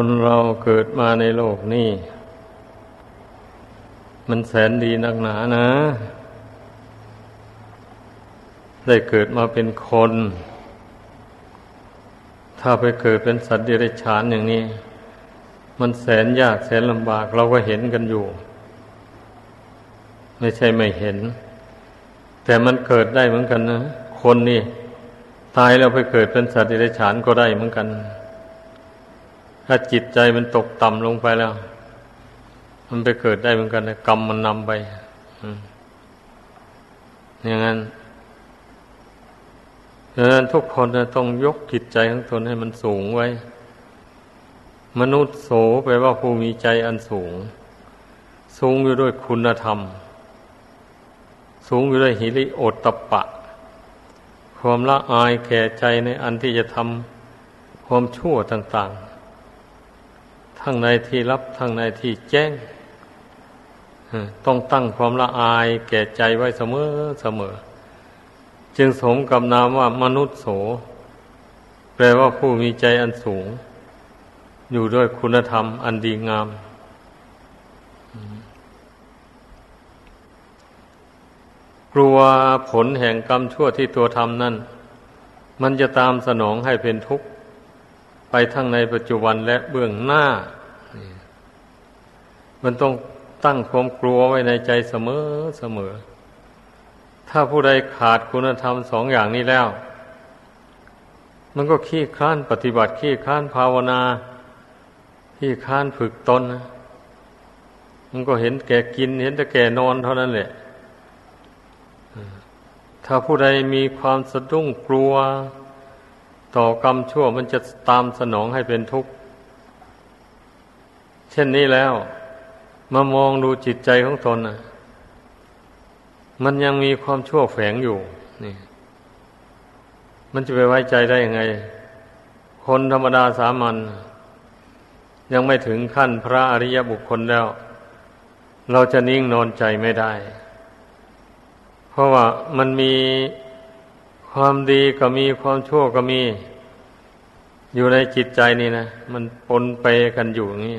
คนเราเกิดมาในโลกนี้ มันแสนดีนักหนานะ ได้เกิดมาเป็นคน ถ้าไปเกิดเป็นสัตว์เดรัจฉานอย่างนี้ มันแสนยากแสนลำบากเราก็เห็นกันอยู่ ไม่ใช่ไม่เห็น แต่มันเกิดได้เหมือนกันนะ คนนี่ ตายแล้วไปเกิดเป็นสัตว์เดรัจฉานก็ได้เหมือนกัน ถ้าจิตใจมันตกต่ำลงไปแล้ว มันไปเกิดได้เหมือนกันนะกรรมมันนำไปอย่างนั้นดังนั้นทุกคนต้องยกจิตใจของตนให้มันสูงไว้ มนุษย์โสแปลว่าผู้มีใจอันสูง สูงอยู่ด้วยคุณธรรม สูงอยู่ด้วยหิริโอตตปะ ความละอายแก่ใจในอันที่จะทำความชั่วต่าง ๆ ทั้งในที่รับทั้งในที่แจ้งต้องตั้งความละอายแก่ใจไว้เสมอเสมอ จึงสมกับนามว่ามนุษย์โส แปลว่าผู้มีใจอันสูง อยู่ด้วยคุณธรรมอันดีงาม กลัวผลแห่งกรรมชั่วที่ตัวทำนั่น มันจะตามสนองให้เป็นทุกข์ ไปทั้งในปัจจุบันและเบื้องหน้า มันต้องตั้งความกลัวไว้ในใจเสมอเสมอ ถ้าผู้ใดขาดคุณธรรมสองอย่างนี้แล้ว มันก็ขี้ค้านปฏิบัติขี้ค้านภาวนาขี้ค้านฝึกตนนะมันก็เห็นแก่กิน เห็นแต่แก่นอนเท่านั้นแหละถ้าผู้ใดมีความสะดุ้งกลัว ต่อกรรมชั่วมันจะตามสนองให้เป็นทุกข์ เช่นนี้แล้ว มามองดูจิตใจของตนนะมันยังมีความชั่วแฝงอยู่ นี่ มันจะไปไว้ใจได้ยังไง คนธรรมดาสามัญยังไม่ถึงขั้นพระอริยบุคคลแล้ว เราจะนิ่งนอนใจไม่ได้ เพราะว่ามันมีความดีก็มีความชั่วก็มี อยู่ในจิตใจนี่นะ มันปนไปกันอยู่อย่างนี้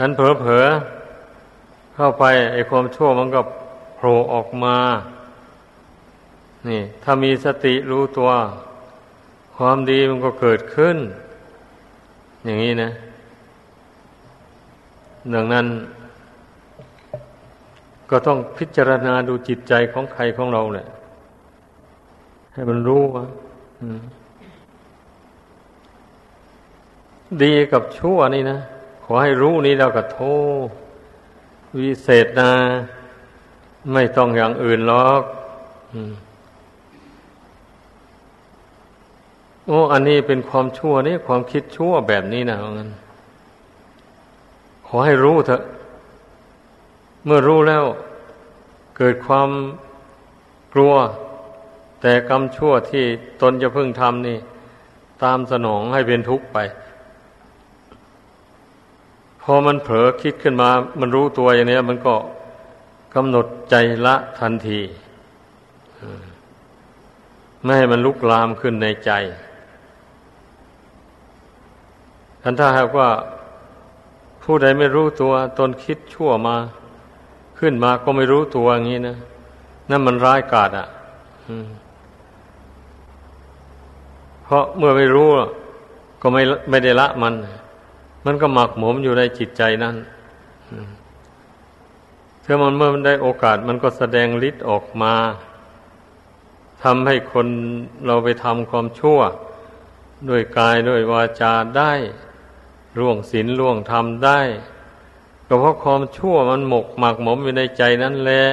ฉันเผลอๆเข้าไปไอ้ความชั่วมันก็โผล่ออกมา นี่ ถ้ามีสติรู้ตัว ความดีมันก็เกิดขึ้น อย่างนี้นะดังนั้น ก็ต้องพิจารณาดูจิตใจของใครของเราแหละให้มันรู้ว่าดีกับชั่วนี่นะ อให้รู้นี่แล้วก็โทวิเศษนะ ไม่ต้องอย่างอื่นหรอกโอ้ อันนี้เป็นความชั่วนี่ความคิดชั่วแบบนี้นะงั้น ขอให้รู้เถอะ เมื่อรู้แล้ว เกิดความกลัว แต่กรรมชั่วที่ตนจะพึ่งทำนี่ ตามสนองให้เป็นทุกข์ไป อมันเผลอคิดขึ้นมา มันรู้ตัวอย่างนี้มันก็กำหนดใจละทันทีไม่ให้มันลุกลามขึ้นในใจทันถ้าหากว่าผู้ใดไม่รู้ตัว ตนคิดชั่วมา ขึ้นมาก็ไม่รู้ตัวอย่างนี้นะนั่นมันร้ายกาจอะเพราะเมื่อไม่รู้ก็ไม่ไม่ได้ละมัน มันก็หมักหมมอยู่ในจิตใจนั่นถ้ามันเมื่อมันได้โอกาสมันก็แสดงฤทธิ์ออกมาทำให้คนเราไปทำความชั่ว ด้วยกายด้วยวาจาได้ร่วงศีลร่วงธรรมได้ก็เพราะความชั่วมันหมกหมักหมมอยู่ในใจนั่นแหละ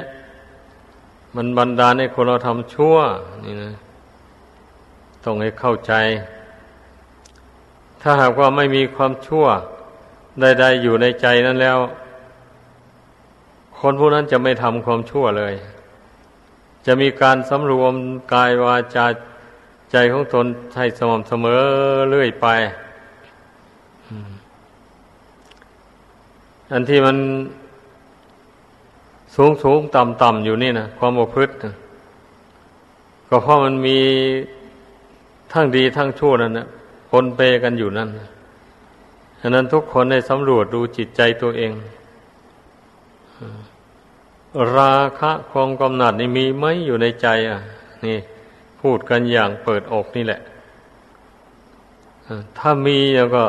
มันบันดาลให้คนเราทำชั่วนี่นะต้องให้เข้าใจ ถ้าหากว่าไม่มีความชั่ว ใดๆอยู่ในใจนั้นแล้ว คนผู้นั้นจะไม่ทำความชั่วเลย จะมีการสำรวมกายวาจาใจของตนให้สม่ำเสมอเรื่อยไป อันที่มันสูงสูงต่ำต่ำอยู่นี่นะความบพฤติก็เพราะมันมีทั้งดีทั้งชั่วนั่นนะปนเปกันอยู่นั่น ฉะนั้นทุกคนในสำรวจดูจิตใจตัวเอง ราคะความกำหนัดนี่มีไหมอยู่ในใจอะ นี่ พูดกันอย่างเปิดอกนี่แหละ ถ้ามีแล้วก็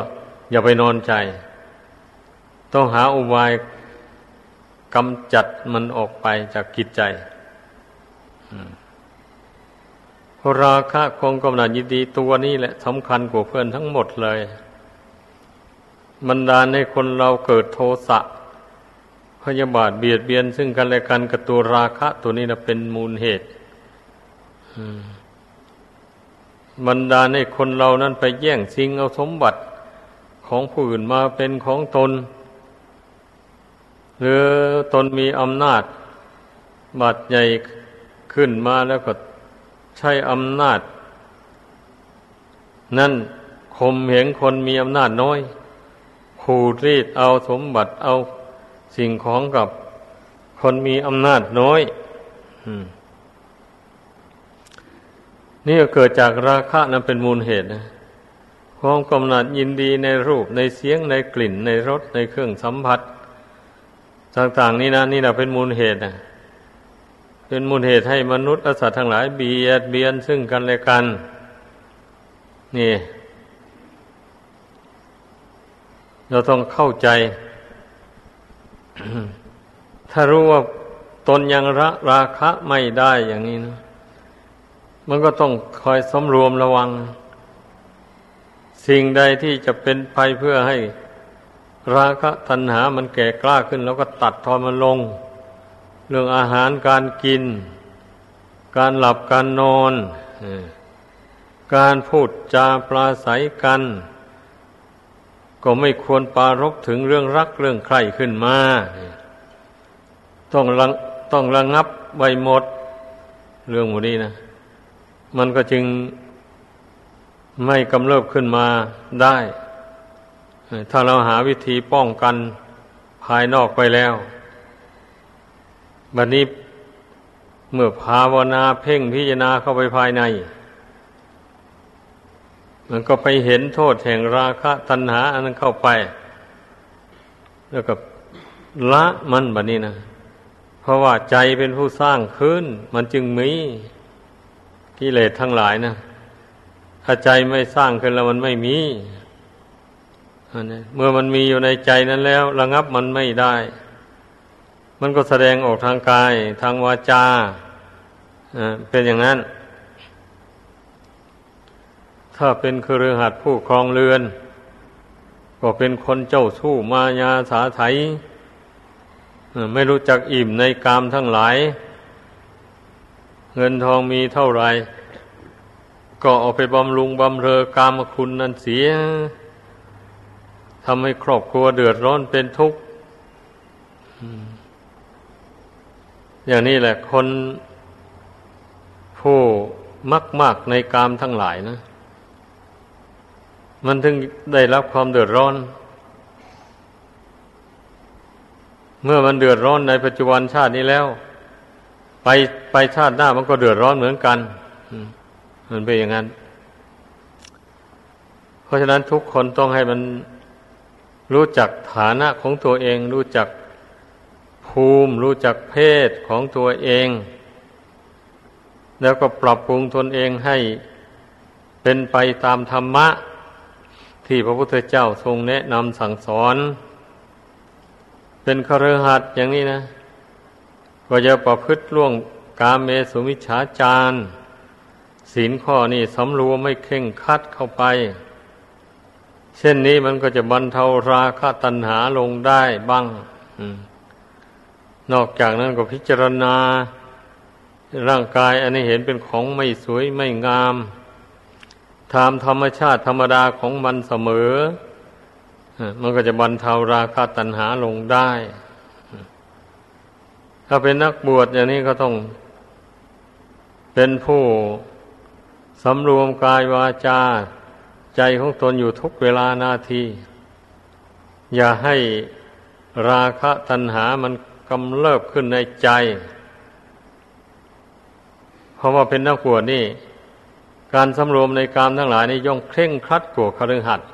อย่าไปนอนใจ ต้องหาอุบายกำจัดมันออกไปจากกิจใจราคะความกำหนัดยินดีตัวนี้แหละสำคัญกว่าเพื่อนทั้งหมดเลย บรรดาในคนเราเกิดโทสะพยาบาทเบียดเบียน ซึ่งกันและกันกับตัวราคะตัวนี้นะเป็นมูลเหตุบรรดาในคนเรานั้นไปแย่งชิงเอาสมบัติของผู้อื่นมาเป็นของตน หรือตนมีอำนาจบาดใหญ่ขึ้นมาแล้วก็ใช้อำนาจ นั่นคมเหงคนมีอำนาจน้อย ขูดรีดเอาสมบัติเอาสิ่งของกับคนมีอำนาจน้อยนี่ก็เกิดจากราคะนั้นเป็นมูลเหตุนะความกำหนัดยินดีในรูปในเสียงในกลิ่น ในรสในเครื่องสัมผัส ต่าง ๆ นี่นะนี่แหละเป็นมูลเหตุนะเป็นมูลเหตุให้มนุษย์และสัตว์ทั้งหลายเบียดเบียนซึ่งกันและกัน นี่ เราต้องเข้าใจ ถ้ารู้ว่าตนยังระราคะไม่ได้อย่างนี้นะมันก็ต้องคอยสำรวมระวัง สิ่งใดที่จะเป็นภัยเพื่อให้ราคะตัณหามันแก่กล้าขึ้น แล้วก็ตัดทอนมันลง เรื่องอาหารการกิน การหลับการนอน การพูดจาปลาศัยกัน ก็ไม่ควรปารบถึงเรื่องรักเรื่องใครขึ้นมา ต้องระต้องระงับไว้หมด เรื่องหมดนี้นะ มันก็จึงไม่กำเริบขึ้นมาได้ ถ้าเราหาวิธีป้องกันภายนอกไปแล้ว บัดนี้เมื่อภาวนาเพ่งพิจารณาเข้าไปภายใน มันก็ไปเห็นโทษแห่งราคะตัณหา อันนั้นเข้าไป แล้วก็ละมันแบัดนี้นะ เพราะว่าใจเป็นผู้สร้างขึ้น มันจึงมีกิเลสทั้งหลายนะ ถ้าใจไม่สร้างขึ้นแล้วมันไม่มีเมื่อมันมีอยู่ในใจนั้นแล้ว ระงับมันไม่ได้ มันก็แสดงออกทางกาย ทางวาจาเป็นอย่างนั้น ถ้าเป็นครือหัดผู้ครองเรือน ก็เป็นคนเจ้าสู้มายาสาไถไม่รู้จักอิ่มในกามทั้งหลาย เงินทองมีเท่าไรก็เอาไปบำรุงบำเรอกามคุณนั่นเสียทำให้ครอบครัวเดือดร้อนเป็นทุกข์อย่างนี้แหละคนผู้มักมากในกามทั้งหลายนะ มันถึงได้รับความเดือดร้อน เมื่อมันเดือดร้อนในปัจจุบันชาตินี้แล้ว ไปไปชาติหน้ามันก็เดือดร้อนเหมือนกันมันเป็นอย่างนั้น เพราะฉะนั้นทุกคนต้องให้มันรู้จักฐานะของตัวเอง รู้จักภูมิ รู้จักเพศของตัวเอง แล้วก็ปรับปรุงตนเองให้เป็นไปตามธรรมะ ที่พระพุทธเจ้าทรงแนะนำสั่งสอน เป็นคฤหัสถ์อย่างนี้นะ ก็จะประพฤติล่วงกามเมสุมิฉาจารศีลข้อนี้สำรวมไม่เข่งคัดเข้าไป เช่นนี้มันก็จะบรรเทาราคะตัณหาลงได้บ้างนอกจากนั้นก็พิจารณา ร่างกายอันนี้เห็นเป็นของไม่สวยไม่งาม ตามธรรมชาติธรรมดาของมันเสมอ มันก็จะบรรเทาราคะตัณหาลงได้ ถ้าเป็นนักบวชอย่างนี้ก็ต้อง เป็นผู้สำรวมกายวาจา ใจของตนอยู่ทุกเวลานาที อย่าให้ราคะตัณหามันกำเริบขึ้นในใจ เพราะว่าเป็นนักบวชนี่ การสำรวมในกามทั้งหลายนี่ย่อมเคร่งครัดกว่าคฤหัสถ์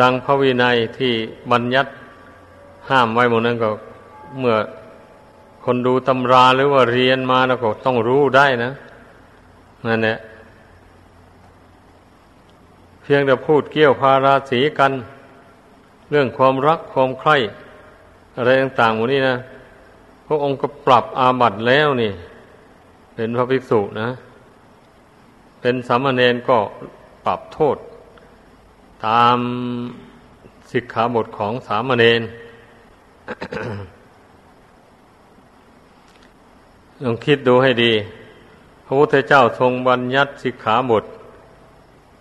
ดังพระวินัยที่บัญญัติห้ามไว้หมดนั้นก็เมื่อคนดูตำราหรือว่าเรียนมาแล้วก็ต้องรู้ได้นะนั่นแหละเพียงแต่พูดเกี่ยวพาราสีกัน เรื่องความรักความใคร่อะไรต่างๆหมดนี้นะพระองค์ก็ปรับอาบัติแล้วนี่ เป็นพระภิกษุนะ เป็นสามเณรก็ปรับโทษ ตามสิกขาบทของสามเณรลองคิดดูให้ดี พระพุทธเจ้าทรงบัญญัติสิกขาบท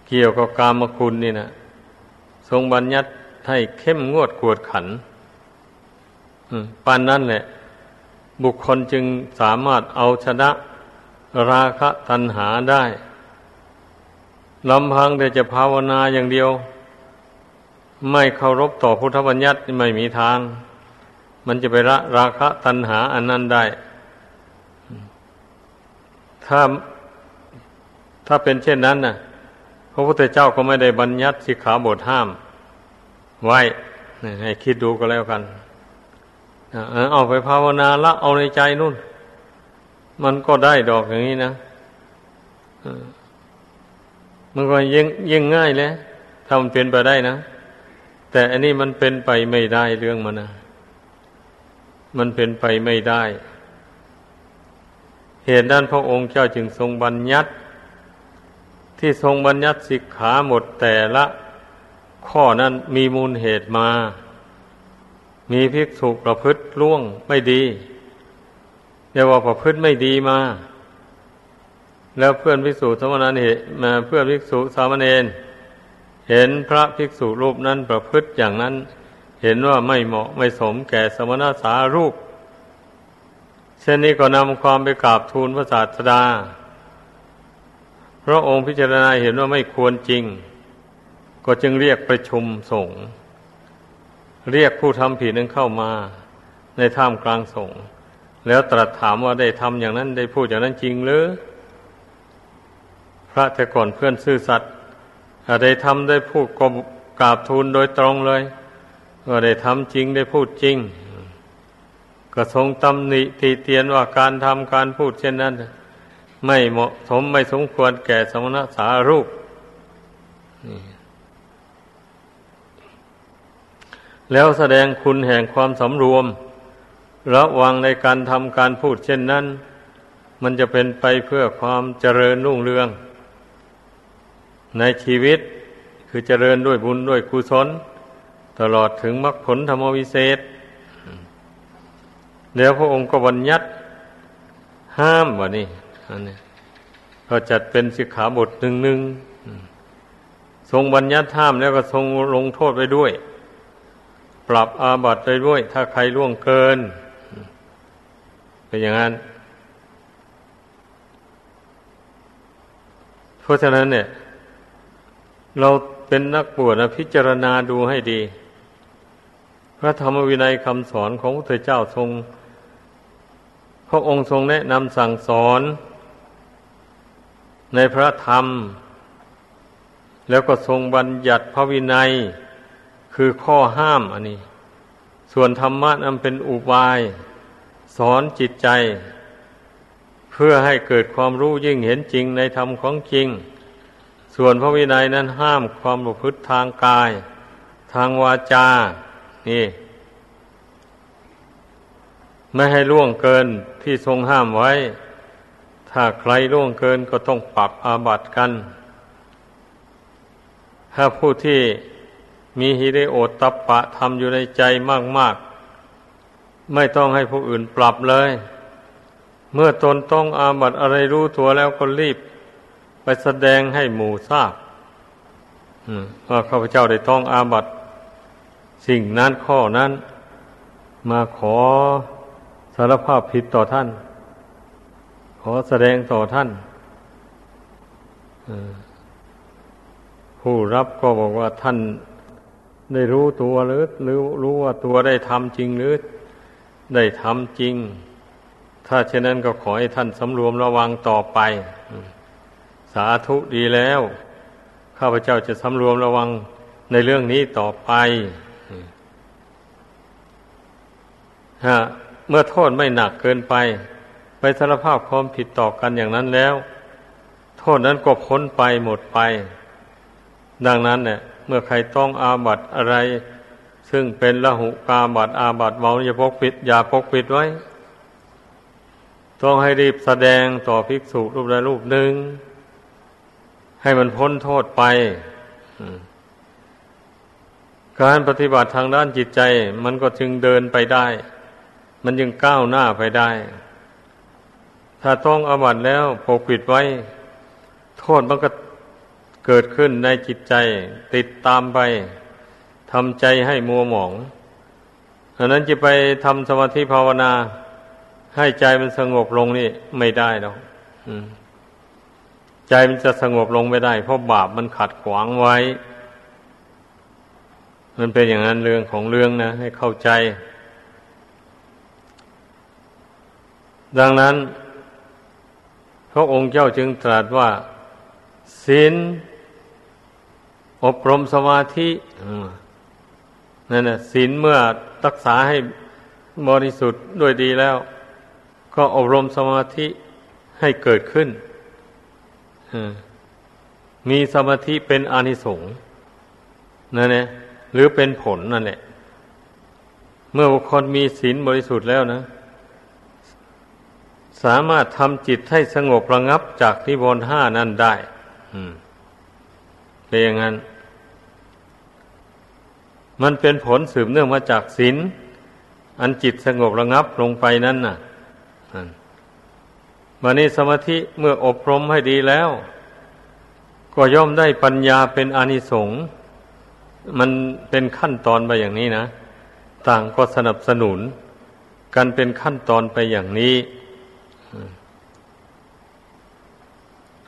เกี่ยวกับกามคุณนี่นะทรงบัญญัติให้เข้มงวดกวดขันปานนั้นแหละ บุคคลจึงสามารถเอาชนะราคะตัณหาได้ ลำพังแต่จะภาวนาอย่างเดียว ไม่เคารพต่อพุทธบัญญัติไม่มีทาง มันจะไปละราคะตัณหาอันนั้นได้ ถ้าถ้าเป็นเช่นนั้นน่ะพระพุทธเจ้าก็ไม่ได้บัญญัติสิกขาบทห้าม ไว้ให้คิดดูก็แล้วกันเอาไปภาวนาละเอาในใจนู่น มันก็ได้ดอกอย่างนี้นะ มันก็ยิ่งยิ่งง่ายแล้วถ้ามันเป็นไปได้นะ แต่อันนี้มันเป็นไปไม่ได้เรื่องมันนะมันเป็นไปไม่ได้ เหตุนั้นพระองค์เจ้าจึงทรงบัญญัติ ที่ทรงบัญญัติสิกขาหมดแต่ละ ข้อนั้นมีมูลเหตุมา มีภิกษุประพฤติล่วงไม่ดีเรียกว่าประพฤติไม่ดีมา แล้วเพื่อนภิกษุสมณเณรมาเพื่อนภิกษุสามเณรเห็นพระภิกษุรูปนั้นประพฤติอย่างนั้น เห็นว่าไม่เหมาะไม่สมแก่สมณสารูป เช่นนี้ก็นำความไปกราบทูลพระศาสดา พระองค์พิจารณาเห็นว่าไม่ควรจริง ก็จึงเรียกประชุมสงฆ์เรียกผู้ทำผิดนั้นเข้ามาในท่ามกลางสงฆ์แล้วตรัสถามว่าได้ทำอย่างนั้นได้พูดอย่างนั้นจริงหรือ ระแต่ก่อนเพื่อนซื่อสัตย์ได้ทำได้พูดก็กราบทูลโดยตรงเลยว่าได้ทำจริงได้พูดจริง ก็ทรงตำหนิตีเตียนว่าการทำการพูดเช่นนั้น ไม่เหมาะสมไม่สมควรแก่สมณสารูปแล้วแสดงคุณแห่งความสำรวม ระวังในการทำการพูดเช่นนั้น มันจะเป็นไปเพื่อความเจริญรุ่งเรือง ในชีวิตคือเจริญด้วยบุญด้วยกุศล ตลอดถึงมรรคผลธรรมวิเศษ แล้วพระองค์ก็บัญญัติห้ามวะนี่อันนี้ก็จัดเป็นสิกขาบทหนึ่งหนึ่งทรงบัญญัติห้ามแล้วก็ทรงลงโทษไปด้วย ปรับอาบัติไปด้วย ถ้าใครล่วงเกิน เป็นอย่างนั้น เพราะฉะนั้นเนี่ย เราเป็นนักบวชนะพิจารณาดูให้ดี พระธรรมวินัยคำสอนของพระเจ้าทรง พระองค์ทรงแนะนำสั่งสอน ในพระธรรม แล้วก็ทรงบัญญัติพระวินัย คือข้อห้ามอันนี้ ส่วนธรรมะนั้นเป็นอุบาย สอนจิตใจ เพื่อให้เกิดความรู้ยิ่งเห็นจริงในธรรมของจริง ส่วนพระวินัยนั้นห้ามความประพฤติทางกาย ทางวาจา นี่ ไม่ให้ล่วงเกินที่ทรงห้ามไว้ ถ้าใครล่วงเกินก็ต้องปรับอาบัติกัน ถ้าผู้ที่มีฮิริโอตตปะทำอยู่ในใจมาก ๆ ไม่ต้องให้ผู้อื่นปรับเลย เมื่อตนต้องอาบัติอะไรรู้ตัวแล้วก็รีบ ไปแสดงให้หมู่ทราบว่าข้าพเจ้าได้ต้องอาบัตสิ่งนั้นข้อนั้น มาขอสารภาพผิดต่อท่าน ขอแสดงต่อท่านผู้รับก็บอกว่าท่านได้รู้ตัวหรือหรือรู้ว่าตัวได้ทำจริงหรือได้ทำจริง ถ้าเช่นนั้นก็ขอให้ท่านสำรวมระวังต่อไป สาธุดีแล้ว ข้าพเจ้าจะสำรวมระวังในเรื่องนี้ต่อไปฮะเมื่อโทษไม่หนักเกินไป ไปสารภาพความผิดต่อกันอย่างนั้นแล้ว โทษนั้นก็พ้นไปหมดไป ดังนั้นเนี่ยเมื่อใครต้องอาบัตอะไร ซึ่งเป็นละหุกาบัตอาบัตเมาอย่าพกปิดอย่าพกปิดไว้ ต้องให้รีบแสดงต่อภิกษุรูปใดรูปหนึ่ง ให้มันพ้นโทษไป การปฏิบัติทางด้านจิตใจ มันก็จึงเดินไปได้ มันยังก้าวหน้าไปได้ ถ้าต้องอาบัตแล้วปกปิดไว้ โทษมันก็เกิดขึ้นในจิตใจ ติดตามไปทำใจให้มัวหมองดังนั้นจะไปทำสมาธิภาวนา ให้ใจมันสงบลงนี่ไม่ได้หรอก ใจมันจะสงบลงไม่ได้ เพราะบาปมันขัดขวางไว้ มันเป็นอย่างนั้นเรื่องของเรื่องนะ ให้เข้าใจ ดังนั้นพระองค์เจ้าจึงตรัสว่าศีลอบรมสมาธินั่นนะศีลเมื่อรักษาให้บริสุทธิ์ด้วยดีแล้ว ก็อบรมสมาธิให้เกิดขึ้น มีสมาธิเป็นอานิสงส์นั่นแหละหรือเป็นผลนั่นแหละ เมื่อบุคคลมีศีลบริสุทธิ์แล้วนะ สามารถทำจิตให้สงบระงับจากนิวรณ์ห้านั้นได้เป็นอย่างนั้น มันเป็นผลสืบเนื่องมาจากศีลอันจิตสงบระงับลงไปนั้นน่ะ มานี้สมาธิเมื่ออบรมให้ดีแล้ว ก็ย่อมได้ปัญญาเป็นอานิสงส์มันเป็นขั้นตอนไปอย่างนี้นะ ต่างก็สนับสนุนกันเป็นขั้นตอนไปอย่างนี้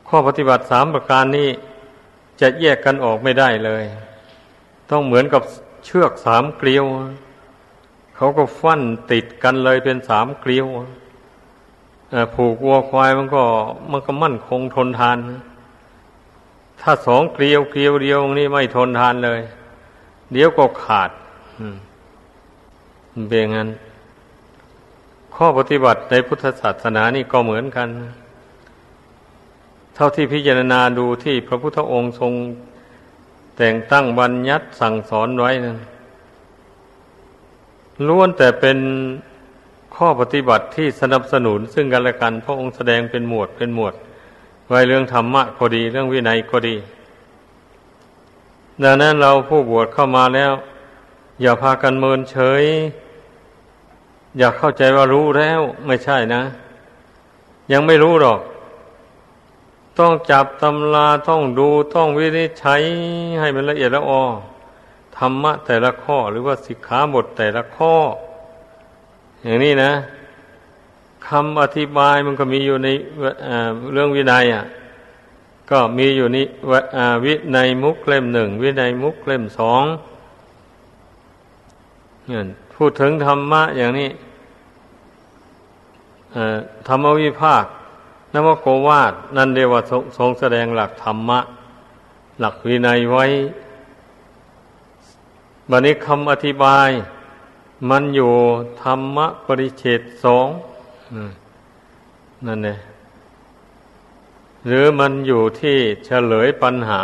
ข้อปฏิบัติสามประการนี้จะแยกกันออกไม่ได้เลย ต้องเหมือนกับเชือกสามเกลียว เขาก็ฟันติดกันเลยเป็นสามเกลียว ผูกวัวควายมันก็มันก็มั่นคงทนทาน ถ้าสองเกลียวเกลียวเดียวนี่ไม่ทนทานเลย เดี๋ยวก็ขาดเบงั้นข้อปฏิบัติในพุทธศาสนานี่ก็เหมือนกัน เท่าที่พิจารณาดูที่พระพุทธองค์ทรงแต่งตั้งบัญญัติสั่งสอนไว้นั้นล้วนแต่เป็น ข้อปฏิบัติที่สนับสนุนซึ่งกันและกัน พระองค์แสดงเป็นหมวดเป็นหมวด ไว้เรื่องธรรมะก็ดี เรื่องวินัยก็ดี ดังนั้นเราผู้บวชเข้ามาแล้ว อย่าพากันเมินเฉย อย่าเข้าใจว่ารู้แล้วไม่ใช่นะ ยังไม่รู้หรอก ต้องจับตำราต้องดูต้องวินิจฉัยให้มันละเอียดละออธรรมะแต่ละข้อหรือว่าสิกขาบทแต่ละข้อ อย่างนี้นะคำอธิบายมันก็มีอยู่ในเรื่องวินัยอะ ก็มีอยู่นี้วินัยมุกเล่มหนึ่งวินัยมุกเล่มสองเนี่ยพูดถึงธรรมะอย่างนี้ธรรมวิภาคนวโกวาทนั่นเรียกว่าทรงแสดงหลักธรรมะ หลักวินัยไว้บันนี้คำอธิบาย มันอยู่ธรรมะปริเฉดสองนั่นเองหรือมันอยู่ที่เฉลยปัญหา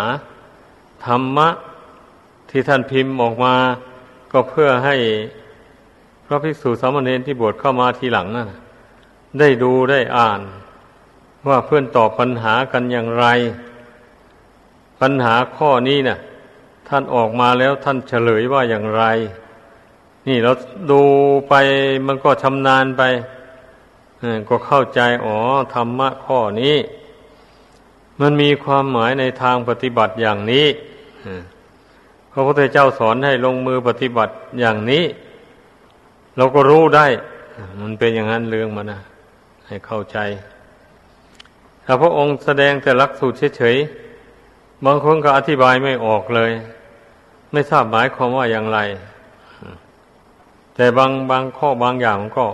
ธรรมะที่ท่านพิมพ์ออกมา ก็เพื่อให้พระภิกษุสามเณรที่บวชเข้ามาทีหลังนั่นได้ดูได้อ่าน ว่าเพื่อนตอบปัญหากันอย่างไร ปัญหาข้อนี้นะ่ะ ท่านออกมาแล้วท่านเฉลยว่าอย่างไร นี่เราดูไปมันก็ชำนาญไปก็เข้าใจอ๋อธรรมะข้อนี้ มันมีความหมายในทางปฏิบัติอย่างนี้พระพุทธเจ้าสอนให้ลงมือปฏิบัติอย่างนี้ เราก็รู้ได้ มันเป็นอย่างนั้นเรื่องมันนะให้เข้าใจ ถ้าพระองค์แสดงแต่ลักสูตรเฉยๆบางคนก็อธิบายไม่ออกเลย ไม่ทราบหมายความว่าอย่างไร แต่บางบางข้อบางอย่างมันก็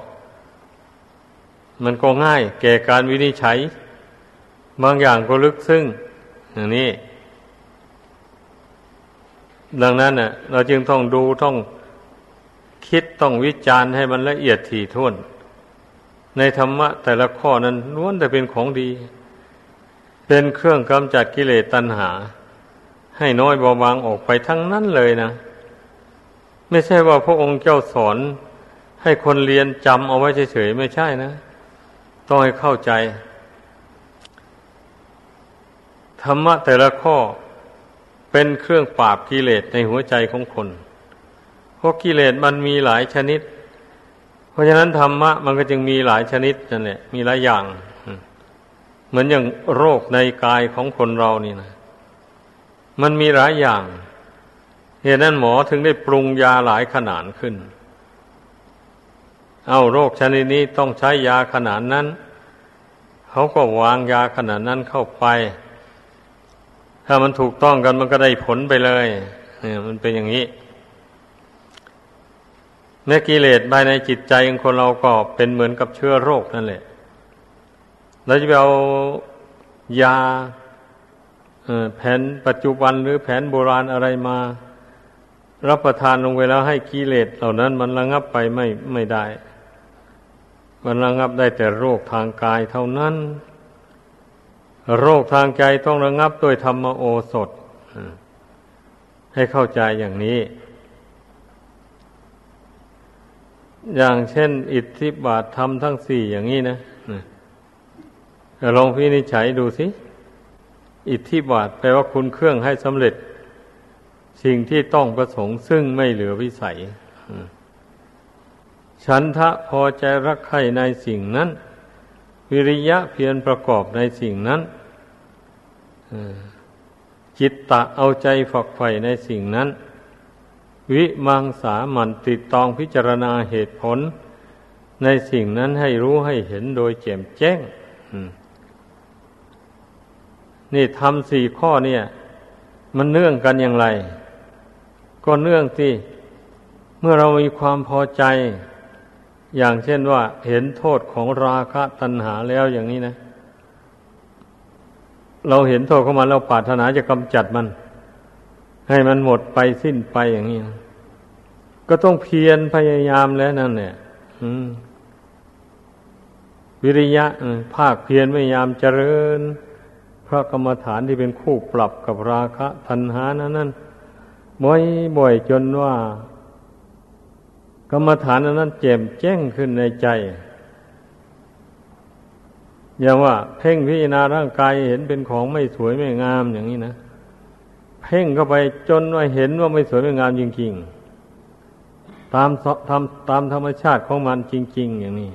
มันก็ง่าย แก่การวินิจฉัย บางอย่างก็ลึกซึ้งอย่างนี้ ดังนั้นเน่ะ เราจึงต้องดูต้องคิดต้องวิจารณ์ให้มันละเอียดถี่ถ้วน ในธรรมะแต่ละข้อนั้นล้วนแต่เป็นของดี เป็นเครื่องกำจัดกิเลสตัณหา ให้น้อยเบาบางออกไปทั้งนั้นเลยนะ ไม่ใช่ว่าพระองค์เจ้าสอน ให้คนเรียนจำเอาไว้เฉยๆไม่ใช่นะ ต้องให้เข้าใจ ธรรมะแต่ละข้อเป็นเครื่องปราบกิเลสในหัวใจของคน เพราะกิเลสมันมีหลายชนิด เพราะฉะนั้นธรรมะมันก็จึงมีหลายชนิดนั่นแหละมีหลายอย่าง เหมือนอย่างโรคในกายของคนเรานี่นะ มันมีหลายอย่าง เหตุนั้นหมอถึงได้ปรุงยาหลายขนาดขึ้น เอาโรคชนิดนี้ต้องใช้ยาขนาดนั้น เขาก็วางยาขนาดนั้นเข้าไป ถ้ามันถูกต้องกันมันก็ได้ผลไปเลยเนี่ยมันเป็นอย่างนี้เนื้อกิเลสภายในจิตใจของคนเราก็เป็นเหมือนกับเชื้อโรคนั่นแหละเราจะไปเอายาแผนปัจจุบันหรือแผนโบราณอะไรมา รับประทานลงไปแล้วให้กิเลสเหล่านั้นมันระงับไปไม่ไม่ได้ มันระงับได้แต่โรคทางกายเท่านั้น โรคทางใจต้องระงับด้วยธรรมโอสถ ให้เข้าใจอย่างนี้ อย่างเช่น อิทธิบาทธรรมทั้งสี่อย่างนี้นะลองพินิจฉัยดูสิ อิทธิบาทแปลว่าคุณเครื่องให้สำเร็จ สิ่งที่ต้องประสงค์ซึ่งไม่เหลือวิสัยฉันทะพอใจรักใคร่ในสิ่งนั้น วิริยะเพียรประกอบในสิ่งนั้นจิตตะเอาใจฝักใฝ่ในสิ่งนั้น วิมังสามันติดตองพิจารณาเหตุผล ในสิ่งนั้นให้รู้ให้เห็นโดยแจ่มแจ้งนี่ทำสี่ข้อเนี่ย มันเนื่องกันอย่างไร ก็เนื่องที่เมื่อเรามีความพอใจ อย่างเช่นว่าเห็นโทษของราคะตัณหาแล้วอย่างนี้นะ เราเห็นโทษของมันเราปรารถนาจะกำจัดมัน ให้มันหมดไปสิ้นไปอย่างนี้ก็ต้องเพียรพยายามแล้วนั่นเนี่ยวิริยะภาคเพียรพยายามเจริญ พระกรรมฐานที่เป็นคู่ปรับกับราคะทันหานั้นนั่น บ่อยบ่อยจนว่า กรรมฐานนั้นแจ่มแจ้งขึ้นในใจ อย่างว่า เพ่งพิจารณาร่างกายเห็นเป็นของไม่สวยไม่งามอย่างนี้นะเพ่งเข้าไปจนว่าเห็นว่าไม่สวยไม่งามจริงๆตามทำตามธรรมชาติของมันจริง ๆ อย่างนี้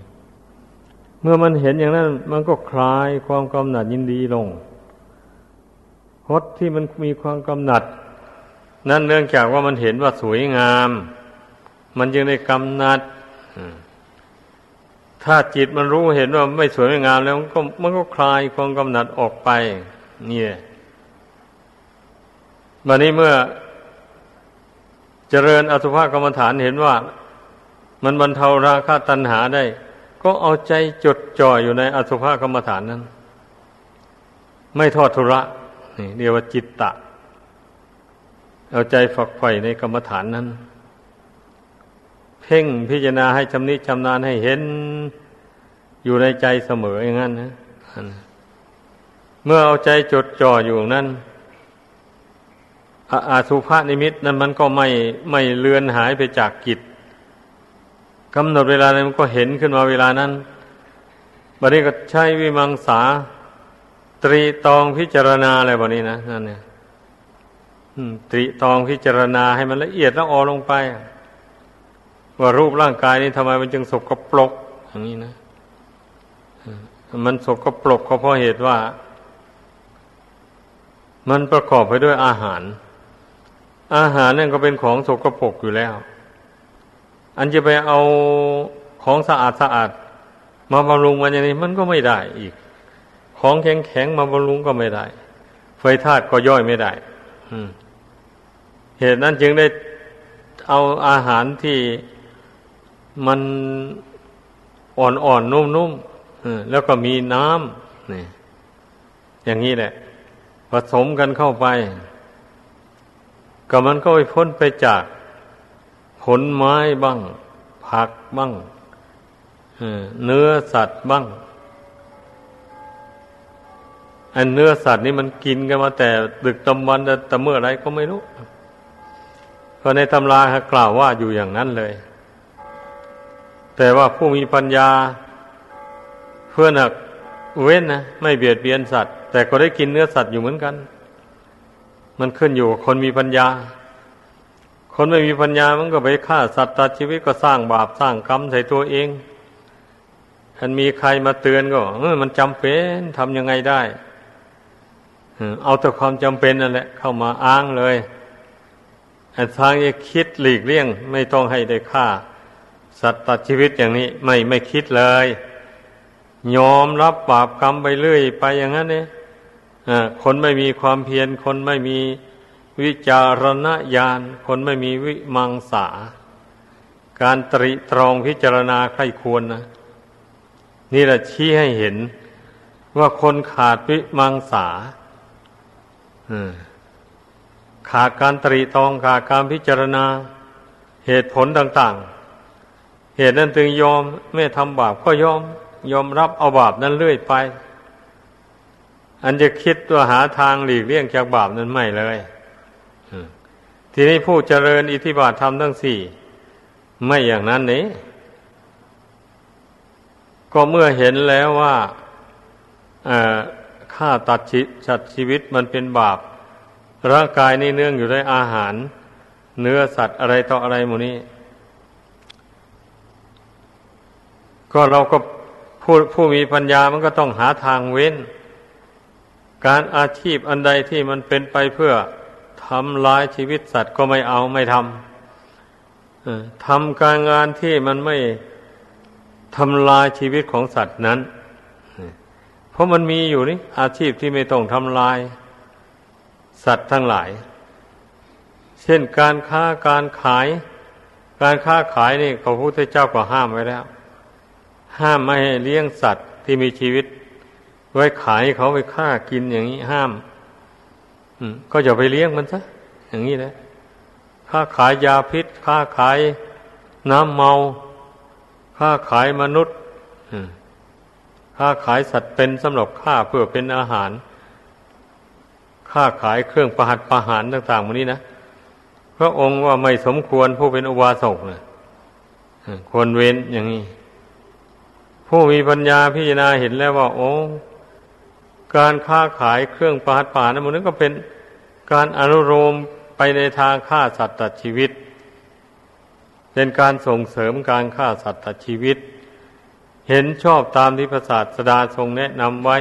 เมื่อมันเห็นอย่างนั้น มันก็คลายความกำหนัดยินดีลงพดที่มันมีความกำหนัด นั่นเนื่องจากว่ามันเห็นว่าสวยงาม มันจึงได้กำนัดถ้าจิตมันรู้เห็นว่าไม่สวยไม่งามแล้วมันก็มันก็คลายความกำหนัดออกไป เนี่ยวันนี้เมื่อเจริญอสุภกรรมฐานเห็นว่า มันบรรเทาราคะตัณหาได้ ก็เอาใจจดจ่ออยู่ในอสุภกรรมฐานนั้น ไม่ทอดทุระนี่เรียกว่าจิตตะ เอาใจฝักใฝ่ในกรรมฐานนั้น เพ่งพิจารณาให้ชำนิชำนาญให้เห็นอยู่ในใจเสมออย่างนั้นนะเมื่อเอาใจจดจ่ออยู่นั้นอาสุภานิมิตนั้นมันก็ไม่ไม่เลือนหายไปจากกิจกำหนดเวลานั้นมันก็เห็นขึ้นมาเวลานั้นบัดนี้ก็ใช้วิมังสา ตรีตองพิจารณาอะไรแบบนี้นะนั่นเนี่ย ตรีตองพิจารณาให้มันละเอียดแล้วออลงไป ว่ารูปร่างกายนี้ทำไมมันจึงสกปรกอย่างนี้นะมันสกปรกก็เพราะเหตุว่า มันประกอบไปด้วยอาหาร อาหารนั่นก็เป็นของสกปรกอยู่แล้ว อันจะไปเอาของสะอาดสะอาดมาบำรุงมันอย่างนี้มันก็ไม่ได้อีก ของแข็งแข็งมาบำรุงก็ไม่ได้ ไฟธาตุก็ย่อยไม่ได้ เหตุนั้นจึงได้เอาอาหารที่มันอ่อนๆนนุ่มๆแล้วก็มีน้ำนี่อย่างนี้แหละ ผสมกันเข้าไป ก็มันก็ไปพ้นไปจากผลไม้บ้าง ผักบ้างเนื้อสัตว์บ้าง อันเนื้อสัตว์นี่มันกินกันมาแต่ดึกตำวันแต่เมื่อไรก็ไม่รู้ เพราะในตำราเขากล่าวว่าอยู่อย่างนั้นเลย แต่ว่าผู้มีปัญญาเพื่อนักเว้นนะไม่เบียดเบียนสัตว์ แต่ก็ได้กินเนื้อสัตว์อยู่เหมือนกัน มันขึ้นอยู่กับคนมีปัญญา คนไม่มีปัญญามันก็ไปฆ่าสัตว์ตัดชีวิตก็สร้างบาปสร้างกรรมใส่ตัวเองมันมีใครมาเตือนก็เออมันจำเป็นทำยังไงได้เอาแต่ความจำเป็นนั่นแหละ เข้ามาอ้างเลย ทางจะคิดหลีกเลี่ยง ไม่ต้องให้ได้ฆ่า สัตว์ตัดชีวิตอย่างนี้ไม่ไม่คิดเลย ยอมรับบาปกรรมไปเรื่อย ไปอย่างนั้นเนี่ยคนไม่มีความเพียร คนไม่มีวิจารณญาณ คนไม่มีวิมังสา การตริตรองพิจารณาใครควรนะ นี่แหละชี้ให้เห็นว่าคนขาดวิมังสา ขาดการตรีตองขาดการพิจารณา เหตุผลต่าง ๆ เหตุนั้นจึงยอมไม่ทำบาปก็ยอม ยอมรับเอาบาปนั้นเรื่อยไป อันจะคิดตัวหาทางหลีกเลี่ยงจากบาปนั้นไม่เลยทีนี้ผู้เจริญอิทธิบาทธรรมทั้งสี่ ไม่อย่างนั้นนี้ก็เมื่อเห็นแล้วว่าฆ่าตัดชีจัดชีวิตมันเป็นบาป ร่างกายนี่เนื่องอยู่ด้วยอาหาร เนื้อสัตว์อะไรต่ออะไรหมูนี้ ก็เราก็ผู้ผู้มีปัญญามันก็ต้องหาทางเว้น การอาชีพอันใดที่มันเป็นไปเพื่อทำลายชีวิตสัตว์ก็ไม่เอาไม่ทำทำการงานที่มันไม่ทำลายชีวิตของสัตว์นั้น เพราะมันมีอยู่นี่อาชีพที่ไม่ต้องทำลาย สัตว์ทั้งหลาย เช่นการค้าการขาย การค้าขายนี่พระพุทธเจ้าก็ห้ามไว้แล้ว ห้ามไม่ให้เลี้ยงสัตว์ที่มีชีวิต ไว้ขายเขาไปฆ่ากินอย่างนี้ห้ามก็อย่าไปเลี้ยงมันซะอย่างนี้แหละค้าขายยาพิษ ค้าขายน้ำเมา ค้าขายมนุษย์ค้าขายสัตว์เป็นสำหรับฆ่าเพื่อเป็นอาหาร ค้าขายเครื่องประหัตประหารต่างๆวันนี้นะพระองค์ว่าไม่สมควรผู้เป็นอุบาสกนะควรเว้นอย่างนี้ ผู้มีปัญญาพิจารณาเห็นแล้วว่า โอ้การค้าขายเครื่องประหัตประหารนั้นก็เป็นการอนุโลมไปในทางฆ่าสัตว์ตัดชีวิต เป็นการส่งเสริมการฆ่าสัตว์ตัดชีวิต เห็นชอบตามที่พระศาสดาทรงแนะนำไว้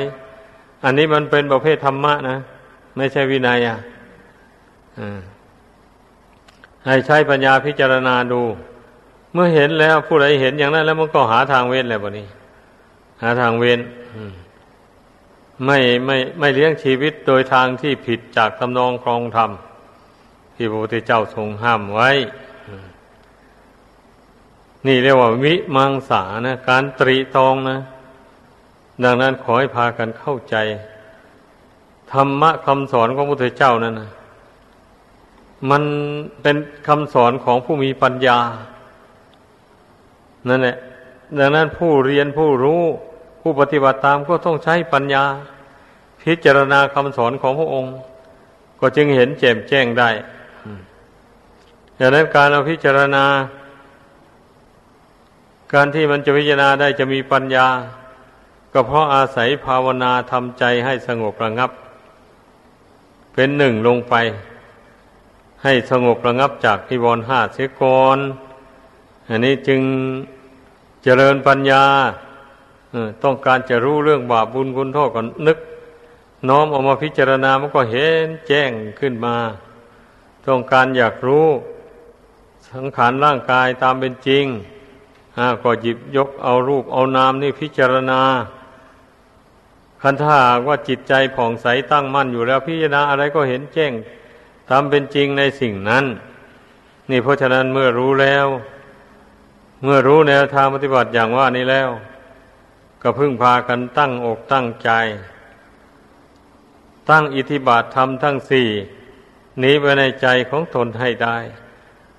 อันนี้มันเป็นประเภทธรรมะนะ ไม่ใช่วินัยอะให้ใช้ปัญญาพิจารณาดู เมื่อเห็นแล้วผู้ใดเห็นอย่างนั้น แล้วมันก็หาทางเว้นแล้วบนี้ หาทางเว้นไม่ไม่ไม่เลี้ยงชีวิตโดยทางที่ผิดจากตำนองครองธรรมที่พระพุทธเจ้าทรงห้ามไว้ นี่เรียกว่าวิมังสานะ การตรีตองนะ ดังนั้นขอให้พากันเข้าใจ ธรรมะคำสอนของพระพุทธเจ้านั่นนะมันเป็นคำสอนของผู้มีปัญญา นั่นแหละ ดังนั้นผู้เรียนผู้รู้ผู้ปฏิบัติตามก็ต้องใช้ปัญญา พิจารณาคำสอนของพระองค์ ก็จึงเห็นแจ่มแจ้งได้ดังนั้นการเราพิจารณา การที่มันจะพิจารณาได้จะมีปัญญา ก็เพราะอาศัยภาวนาทำใจให้สงบระงับ เป็นหนึ่งลงไป ให้สงบระงับจากนิวรณ์ห้าเสียก่อนอันนี้จึงเจริญปัญญาต้องการจะรู้เรื่องบาปบุญคุณโทษก่อนนึก น้อมออกมาพิจารณามันก็เห็นแจ้งขึ้นมา ต้องการอยากรู้ สังขารร่างกายตามเป็นจริงก็หยิบยกเอารูปเอานามนี่พิจารณา คันถ้าว่าจิตใจผ่องใสตั้งมั่นอยู่แล้วพิจารณาอะไรก็เห็นแจ้งตามเป็นจริงในสิ่งนั้น นี่เพราะฉะนั้นเมื่อรู้แล้ว เมื่อรู้แนวทางปฏิบัติอย่างว่านี้แล้ว ก็พึ่งพากันตั้งอกตั้งใจ ตั้งอิทธิบาทธรรมทั้งสี่นี้ไว้ในใจของตนให้ได้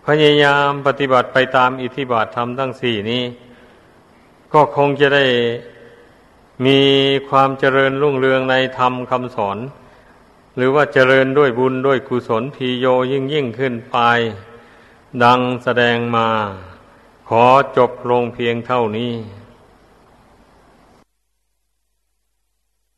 พยายามปฏิบัติไปตามอิทธิบาทธรรมทั้งสี่นี้ ก็คงจะได้ มีความเจริญรุ่งเรืองในธรรมคำสอน หรือว่าเจริญด้วยบุญด้วยกุศลพีโยยิ่งยิ่งขึ้นไป ดังแสดงมา ขอจบลงเพียงเท่านี้